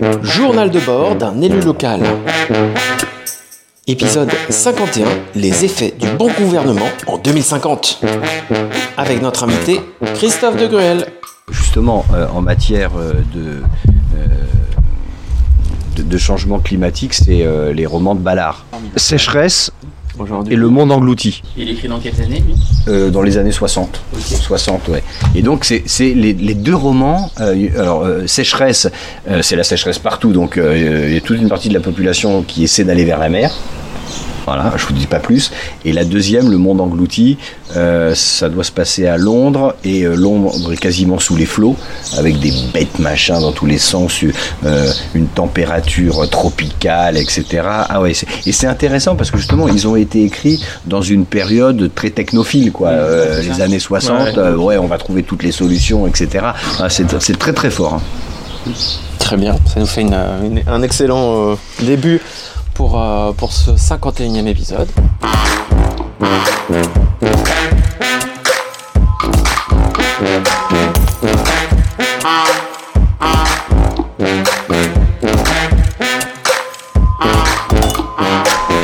Journal de bord d'un élu local. Épisode 51 Les effets du bon gouvernement en 2050. Avec notre invité Christophe de Gruel. Justement, euh, en matière euh, de, euh, de, de changement climatique, c'est euh, les romans de Ballard. Sécheresse et le monde englouti. Il écrit dans quelles années, lui Euh, dans les années 60. 60, ouais. Et donc, c'est c'est les, les deux romans. euh, alors, euh, sécheresse, euh, c'est la sécheresse partout, donc euh, il y a toute une partie de la population qui essaie d'aller vers la mer. Voilà, je vous dis pas plus. Et la deuxième, Le Monde englouti, euh, ça doit se passer à Londres et euh, Londres est quasiment sous les flots, avec des bêtes machins dans tous les sens, euh, une température tropicale, etc. Ah ouais, et c'est intéressant parce que justement, ils ont été écrits dans une période très technophile, quoi. Les années 60, Ouais. ouais, on va trouver toutes les solutions, etc. Ah, c'est très très fort. hein. Très bien, ça nous fait une- une- un excellent début pour, euh, pour ce 51e épisode.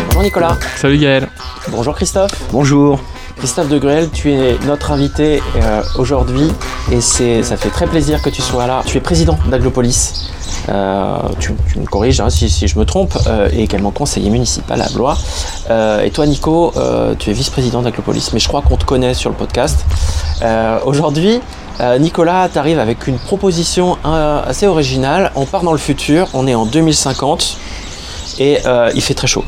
Bonjour Nicolas. Salut Gaël. Bonjour Christophe. Bonjour. Christophe de Gruel, tu es notre invité euh, aujourd'hui et c'est, ça fait très plaisir que tu sois là. Tu es président d'Aglopolis. Euh, tu, me corriges hein, si, je me trompe, euh, et également conseiller municipal à Blois. Euh, et toi, Nico, tu es vice-président d'Aglopolis, mais je crois qu'on te connaît sur le podcast. Aujourd'hui, Nicolas, tu arrives avec une proposition assez originale. On part dans le futur, on est en 2050 et il fait très chaud.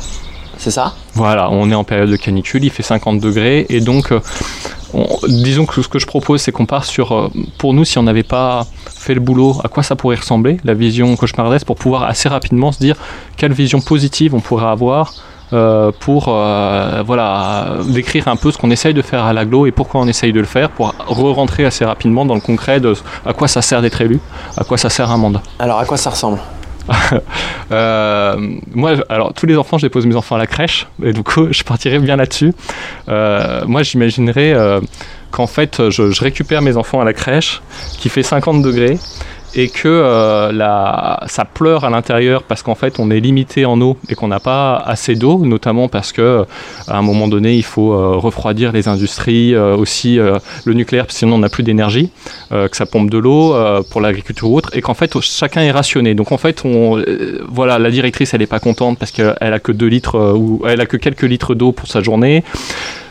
C'est ça? Voilà, on est en période de canicule, il fait 50 degrés, et donc, on- disons que ce que je propose, c'est qu'on part sur, euh, pour nous, si on n'avait pas fait le boulot, à quoi ça pourrait ressembler, la vision cauchemardesque, pour pouvoir assez rapidement se dire quelle vision positive on pourrait avoir euh, pour euh, voilà, décrire un peu ce qu'on essaye de faire à l'aglo et pourquoi on essaye de le faire, pour re-rentrer assez rapidement dans le concret de à quoi ça sert d'être élu, à quoi ça sert un mandat. Alors, à quoi ça ressemble? moi, alors tous les enfants, je dépose mes enfants à la crèche, et du coup, je partirai bien là-dessus. Euh, moi, j'imaginerais euh, qu'en fait, je, je récupère mes enfants à la crèche, qui fait 50 degrés, et que euh, la, ça pleure à l'intérieur parce qu'en fait, on est limité en eau et qu'on n'a pas assez d'eau, notamment parce que à un moment donné, il faut euh, refroidir les industries, euh, aussi euh, le nucléaire, parce sinon on n'a plus d'énergie, euh, que ça pompe de l'eau euh, pour l'agriculture ou autre, et qu'en fait chacun est rationné. Donc en fait, on, euh, voilà, la directrice elle est pas contente parce qu'elle a que 2 litres euh, ou elle a que quelques litres d'eau pour sa journée.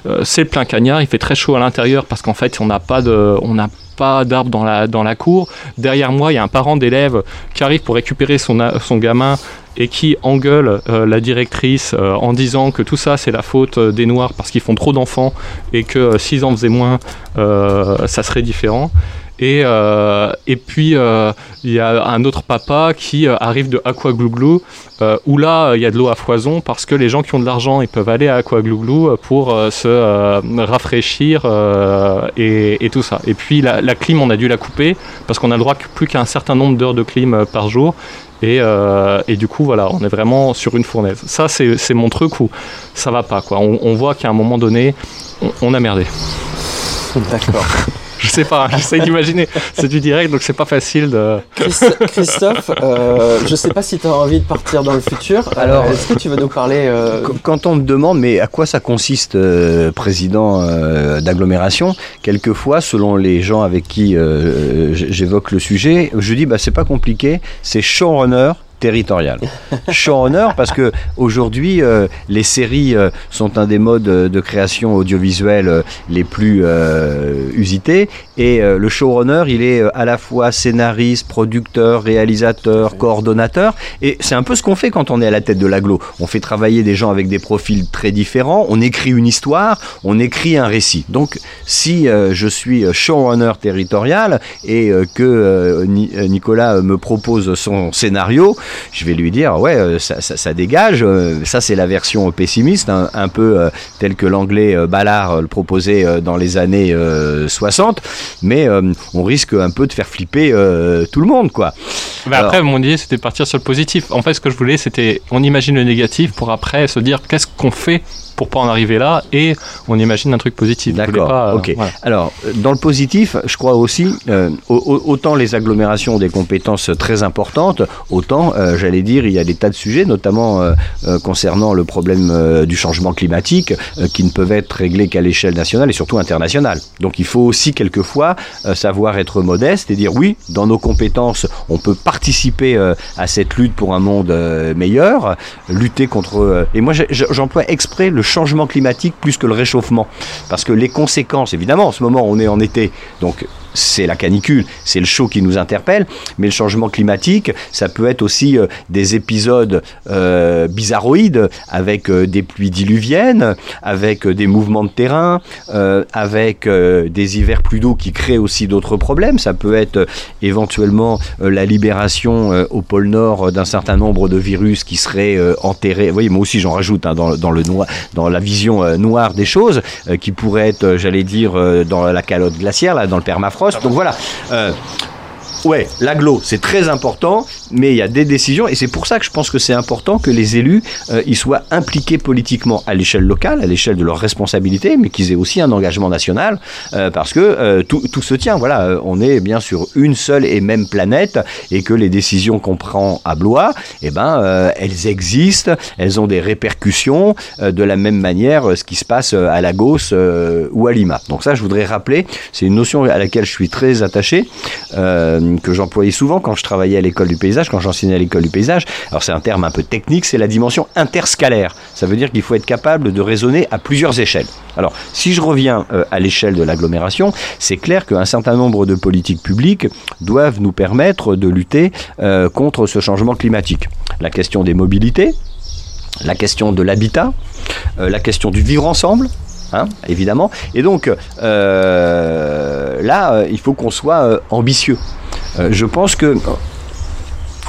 Euh, c'est le plein cagnard, il fait très chaud à l'intérieur parce qu'en fait on n'a pas de, on n'a pas d'arbre dans la, cour. Derrière moi, il y a un parent d'élève qui arrive pour récupérer son, gamin et qui engueule euh, la directrice euh, en disant que tout ça c'est la faute euh, des Noirs parce qu'ils font trop d'enfants et que euh, s'ils en faisaient moins, ça serait différent. Et, euh, et puis euh, il y a un autre papa qui euh, arrive de Aqua Glou Glou, euh, où là il y a de l'eau à foison parce que les gens qui ont de l'argent ils peuvent aller à Aqua Glou Glou euh, pour se rafraîchir et, et tout ça. Et puis la, clim on a dû la couper parce qu'on a le droit plus qu'à un certain nombre d'heures de clim par jour. Et, et du coup, voilà, on est vraiment sur une fournaise. Ça, c'est mon truc où ça va pas. Quoi. On, voit qu'à un moment donné, on, on a merdé. D'accord. Je sais pas, j'essaie d'imaginer. C'est du direct, donc c'est pas facile de. Christ- Christophe, euh, je sais pas si tu as envie de partir dans le futur. Alors- Alors, est-ce que tu veux nous parler euh, Qu- Quand on me demande, mais à quoi ça consiste, euh, président euh, d'agglomération, quelquefois, selon les gens avec qui euh, j'évoque le sujet, je dis, bah, c'est pas compliqué, c'est showrunner territorial. Showrunner parce que aujourd'hui euh, les séries euh, sont un des modes euh, de création audiovisuelle les plus usités et euh, le showrunner il est euh, à la fois scénariste, producteur, réalisateur, coordonnateur et c'est un peu ce qu'on fait quand on est à la tête de l'aglo. On fait travailler des gens avec des profils très différents, on écrit une histoire, on écrit un récit. Donc si euh, je suis showrunner territorial et euh, que euh, Ni- euh, Nicolas euh, me propose son scénario, je vais lui dire ouais euh, ça, ça- ça dégage, euh, ça c'est la version pessimiste, un, un peu euh, telle que l'anglais euh, Ballard euh, le proposait euh, dans les années euh, 60. Mais on risque un peu de faire flipper tout le monde, quoi. Mais après, mon idée, c'était partir sur le positif. En fait, ce que je voulais, c'était on imagine le négatif pour après se dire qu'est-ce qu'on fait pour pas en arriver là et on imagine un truc positif. D'accord. Euh, ok. Alors, dans le positif, je crois aussi, euh, autant les agglomérations ont des compétences très importantes, autant, euh, j'allais dire, il y a des tas de sujets, notamment concernant le problème du changement climatique, qui ne peuvent être réglés qu'à l'échelle nationale et surtout internationale. Donc, il faut aussi quelquefois savoir être modeste et dire oui, dans nos compétences, on peut participer à cette lutte pour un monde meilleur, lutter contre. et moi, j'emploie exprès le changement climatique plus que le réchauffement. Parce que les conséquences, évidemment, en ce moment, on est en été, donc c'est la canicule, c'est le chaud qui nous interpelle, mais le changement climatique, ça peut être aussi euh, des épisodes euh, bizarroïdes avec euh, des pluies diluviennes, avec des mouvements de terrain, avec des hivers plus doux qui créent aussi d'autres problèmes. Ça peut être éventuellement la libération au pôle Nord d'un certain nombre de virus qui seraient enterrés. Vous voyez, moi aussi j'en rajoute hein, dans, le noir, dans la vision noire des choses, qui pourraient être, j'allais dire, dans la calotte glaciaire, là, dans le permafrost donc voilà. Euh, ouais, l'aglo, c'est très important, mais il y a des décisions, et c'est pour ça que je pense que c'est important que les élus euh, ils soient impliqués politiquement à l'échelle locale, à l'échelle de leurs responsabilités, mais qu'ils aient aussi un engagement national, euh, parce que euh, tout, tout, se tient. Voilà, on est bien sur une seule et même planète, et que les décisions qu'on prend à Blois, eh ben, elles existent, elles ont des répercussions de la même manière ce qui se passe à Lagos ou à Lima. Donc ça, je voudrais rappeler, c'est une notion à laquelle je suis très attaché que j'employais souvent quand je travaillais à l'école du paysage, quand j'enseignais à l'école du paysage. Alors c'est un terme un peu technique, c'est la dimension interscalaire. Ça veut dire qu'il faut être capable de raisonner à plusieurs échelles. Alors si je reviens euh, à l'échelle de l'agglomération, c'est clair qu'un certain nombre de politiques publiques doivent nous permettre de lutter euh, contre ce changement climatique. La question des mobilités, la question de l'habitat, euh, la question du vivre ensemble, Hein, évidemment. Et donc, là, il faut qu'on soit ambitieux. Euh, je pense que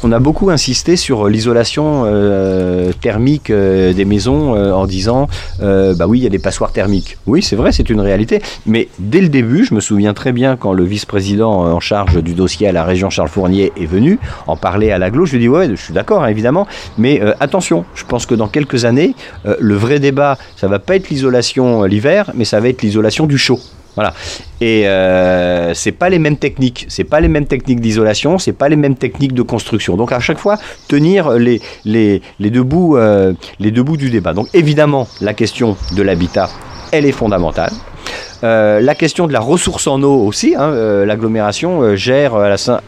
on a beaucoup insisté sur l'isolation euh, thermique euh, des maisons en disant bah oui il y a des passoires thermiques. Oui c'est vrai c'est une réalité mais dès le début je me souviens très bien quand le vice-président en charge du dossier à la région Charles Fournier est venu en parler à l'aglo je lui ai ouais je suis d'accord hein, évidemment mais attention je pense que dans quelques années le vrai débat ça va pas être l'isolation l'hiver mais ça va être l'isolation du chaud. Voilà. Et euh, c'est pas les mêmes techniques, c'est pas les mêmes techniques d'isolation, c'est pas les mêmes techniques de construction. Donc à chaque fois tenir les, les, les deux euh, les deux bouts du débat. Donc évidemment la question de l'habitat, elle est fondamentale. Euh, la question de la ressource en eau aussi, hein, euh, l'agglomération euh, gère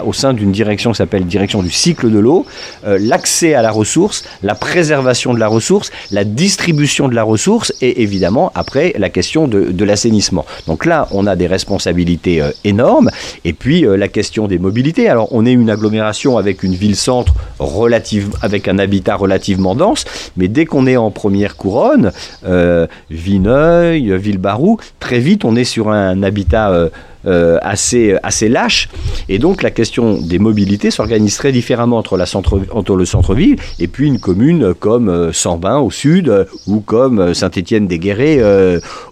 au sein d'une direction qui s'appelle direction du cycle de l'eau, l'accès à la ressource, la préservation de la ressource, la distribution de la ressource et évidemment après la question de, l'assainissement. Donc là, on a des responsabilités énormes et puis la question des mobilités. Alors on est une agglomération avec une ville-centre relative, avec un habitat relativement dense, mais dès qu'on est en première couronne, Vineuil, Villebarou, très vite on est sur un habitat euh, euh, assez, assez lâche. Et donc la question des mobilités s'organise très différemment entre, la centre, entre le centre-ville et puis une commune comme euh, Sambin au sud ou comme Saint-Étienne-des-Guérets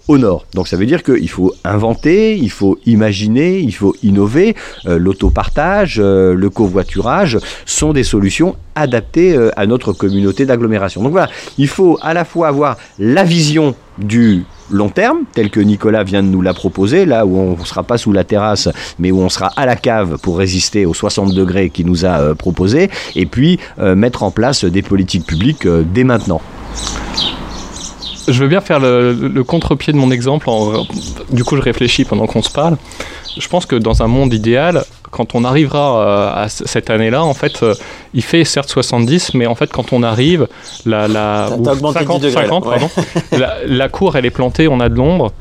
au nord. Donc ça veut dire qu'il faut inventer, il faut imaginer, il faut innover. L'autopartage, le covoiturage sont des solutions adaptées à notre communauté d'agglomération. Donc voilà, il faut à la fois avoir la vision du long terme, tel que Nicolas vient de nous la proposer, là où on ne sera pas sous la terrasse, mais où on sera à la cave pour résister aux 60 degrés qu'il nous a euh, proposé, et puis euh, mettre en place des politiques publiques euh, dès maintenant. Je veux bien faire le, contre-pied de mon exemple, du coup je réfléchis pendant qu'on se parle. Je pense que dans un monde idéal, quand on arrivera euh, à cette année-là, en fait, euh, il fait certes 70, mais en fait, quand on arrive, la, la, 50, la, cour, elle est plantée, on a de l'ombre.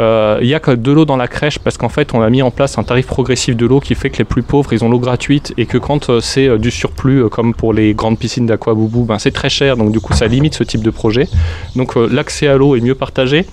Euh, il n'y a que de l'eau dans la crèche parce qu'en fait, on a mis en place un tarif progressif de l'eau qui fait que les plus pauvres, ils ont l'eau gratuite et que quand c'est du surplus, comme pour les grandes piscines d'aquaboubou, ben, c'est très cher. Donc, du coup, ça limite ce type de projet. Donc, l'accès à l'eau est mieux partagé.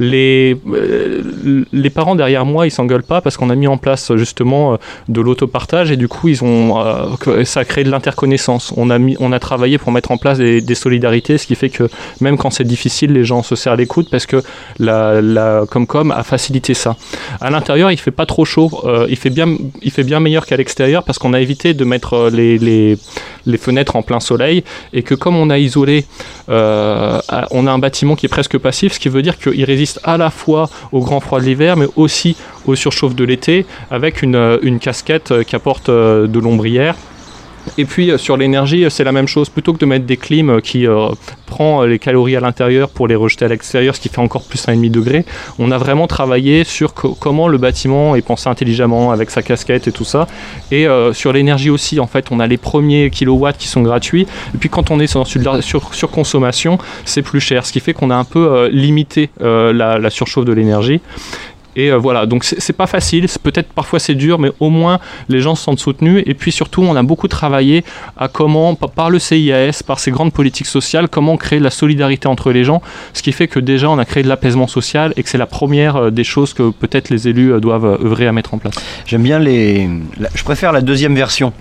Les, euh, les parents derrière moi, ils s'engueulent pas parce qu'on a mis en place justement euh, de l'autopartage et du coup, ils ont, euh, ça a créé de l'interconnaissance. On a, on a travaillé pour mettre en place des, solidarités, ce qui fait que même quand c'est difficile, les gens se serrent l'écoute parce que la, la Comcom a facilité ça. À l'intérieur, il fait pas trop chaud, euh, il, fait bien, il fait bien meilleur qu'à l'extérieur parce qu'on a évité de mettre euh, les, les, les fenêtres en plein soleil et que comme on a isolé, euh, on a un bâtiment qui est presque passif, ce qui veut dire qu'il résiste à la fois au grand froid de l'hiver, mais aussi aux surchauffes de l'été, avec une, euh, casquette euh, qui apporte de l'ombrière. Et puis euh, sur l'énergie, euh, c'est la même chose. Plutôt que de mettre des clims euh, qui prend les calories à l'intérieur pour les rejeter à l'extérieur, ce qui fait encore plus 1,5 degré, on a vraiment travaillé sur co- comment le bâtiment est pensé intelligemment avec sa casquette et tout ça. Et sur l'énergie aussi, en fait, on a les premiers kilowatts qui sont gratuits. Et puis quand on est sur, surconsommation, c'est plus cher. Ce qui fait qu'on a un peu limité la surchauffe de l'énergie. Et euh, voilà, donc c'est pas facile, peut-être parfois c'est dur, mais au moins les gens se sentent soutenus. Et puis surtout, on a beaucoup travaillé à comment, pa- par le CIAS, par ces grandes politiques sociales, comment créer de la solidarité entre les gens. Ce qui fait que déjà, on a créé de l'apaisement social et que c'est la première euh, des choses que peut-être les élus euh, doivent œuvrer à mettre en place. J'aime bien les. je préfère la deuxième version.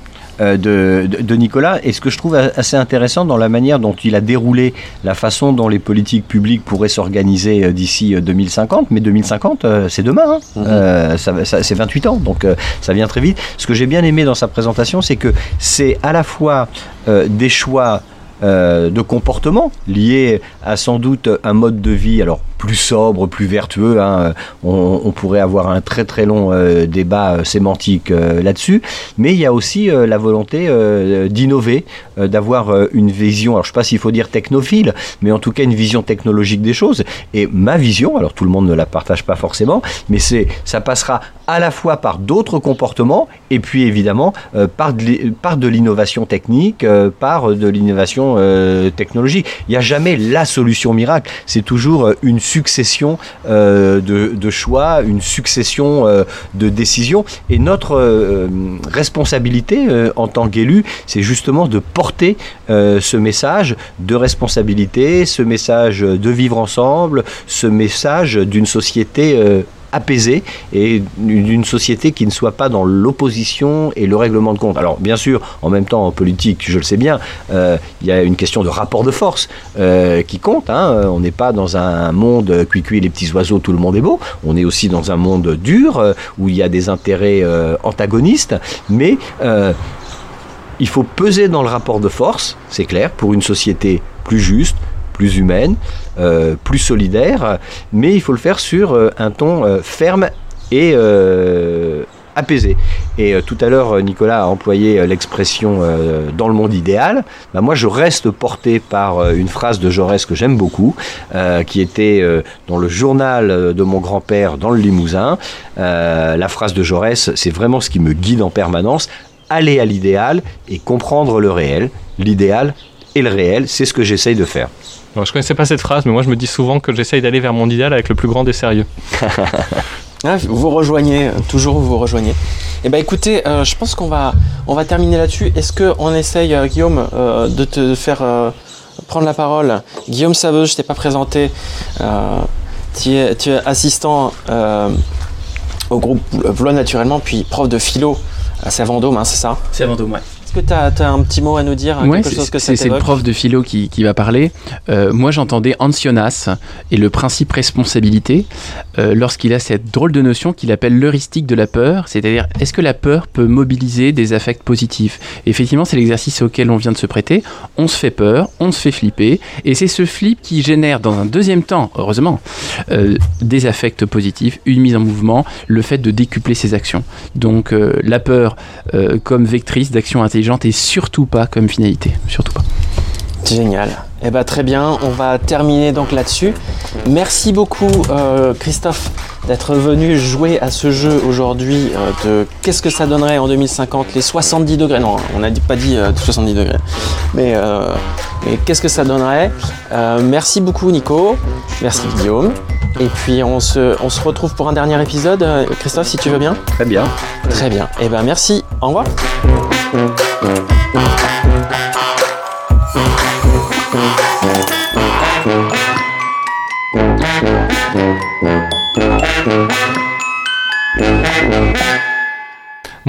Euh, De, de- de Nicolas et ce que je trouve assez intéressant dans la manière dont il a déroulé la façon dont les politiques publiques pourraient s'organiser euh, d'ici euh, 2050 mais 2050 euh, c'est demain hein. Mhm. Euh, ça, c'est 28 ans donc euh, ça vient très vite ce que j'ai bien aimé dans sa présentation c'est que c'est à la fois euh, des choix euh, de comportement liés à sans doute un mode de vie alors plus sobre, plus vertueux. hein. On, on pourrait avoir un très très long euh, débat euh, sémantique euh, là-dessus. Mais il y a aussi euh, la volonté euh, d'innover, euh, d'avoir euh, une vision, alors je ne sais pas s'il faut dire technophile, mais en tout cas une vision technologique des choses. Et ma vision, alors tout le monde ne la partage pas forcément, mais c'est ça passera à la fois par d'autres comportements et puis évidemment euh, par de, par de l'innovation technique, euh, par de l'innovation euh, technologique. Il n'y a jamais la solution miracle, c'est toujours euh, une succession euh, de, choix, une succession euh, de décisions. Et notre euh, responsabilité en tant qu'élu, c'est justement de porter ce message de responsabilité, ce message de vivre ensemble, ce message d'une société apaisée et d'une société qui ne soit pas dans l'opposition et le règlement de compte. Alors bien sûr, en même temps en politique, je le sais bien, euh, il y a une question de rapport de force euh, qui compte. hein. On n'est pas dans un monde cuicui les petits oiseaux, tout le monde est beau. On est aussi dans un monde dur euh, où il y a des intérêts euh, antagonistes, mais euh, il faut peser dans le rapport de force, c'est clair, pour une société plus juste, plus humaine, euh, plus solidaire, mais il faut le faire sur euh, un ton euh, ferme et apaisé. Et tout à l'heure, Nicolas a employé l'expression dans le monde idéal. Bah, moi, je reste porté par une phrase de Jaurès que j'aime beaucoup, qui était dans le journal de mon grand-père dans le Limousin. La phrase de Jaurès, c'est vraiment ce qui me guide en permanence. Aller à l'idéal et comprendre le réel. L'idéal et le réel, c'est ce que j'essaye de faire. Alors, je connaissais pas cette phrase, mais moi je me dis souvent que j'essaye d'aller vers mon idéal avec le plus grand des sérieux. Ah, vous rejoignez, euh, toujours vous rejoignez. Eh ben écoutez, euh, je pense qu'on va, on va terminer là-dessus. Est-ce qu'on essaye, euh, Guillaume, euh, de te faire euh, prendre la parole? Guillaume Saveuse, je t'ai pas présenté. Euh, tu, es, tu es assistant euh, au groupe Blois Naturellement, puis prof de philo à Savandôme, hein, c'est ça? C'est Vendôme, ouais. Est-ce que tu as, un petit mot à nous dire Ouais, Quelque c'est chose que ça c'est- c'est le prof de philo qui, qui va parler. Euh, moi, j'entendais Ancionas et le principe responsabilité euh, lorsqu'il a cette drôle de notion qu'il appelle l'heuristique de la peur, c'est-à-dire est-ce que la peur peut mobiliser des affects positifs? Et Effectivement, c'est l'exercice auquel on vient de se prêter. On se fait peur, on se fait flipper, et c'est ce flip qui génère dans un deuxième temps, heureusement, euh, des affects positifs, une mise en mouvement, le fait de décupler ses actions. Donc la peur comme vectrice d'action intelligente et surtout pas comme finalité, surtout pas. Génial. Eh ben très bien, on va terminer donc là-dessus. Merci beaucoup euh, Christophe d'être venu jouer à ce jeu aujourd'hui euh, de qu'est-ce que ça donnerait en 2050 les 70 degrés? Non, on n'a pas dit euh, 70 degrés. Mais, euh, mais qu'est-ce que ça donnerait? Euh, Merci beaucoup Nico. Merci Guillaume. Et puis on se, on se retrouve pour un dernier épisode. Euh, Christophe, si tu veux bien. Très bien. Très bien. Eh ben merci. Au revoir. Moi,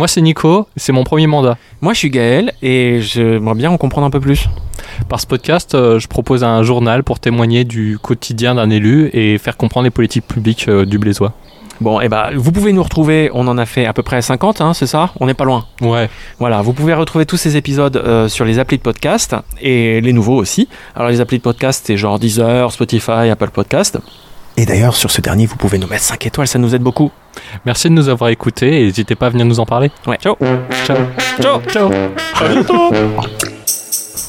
c'est Nico, c'est mon premier mandat. Moi, je suis Gaël et j'aimerais bien en comprendre un peu plus. Par ce podcast, euh, je propose un journal pour témoigner du quotidien d'un élu et faire comprendre les politiques publiques euh, du Blésois. Bon, et bah, vous pouvez nous retrouver, on en a fait à peu près 50, hein, c'est ça? On n'est pas loin. Ouais. Voilà, vous pouvez retrouver tous ces épisodes euh, sur les applis de podcast et les nouveaux aussi. Alors, les applis de podcast, c'est genre Deezer, Spotify, Apple Podcast. Et d'ailleurs, sur ce dernier, vous pouvez nous mettre 5 étoiles, ça nous aide beaucoup. Merci de nous avoir écoutés et n'hésitez pas à venir nous en parler. Ouais, ciao Ciao. Ciao Ciao. À bientôt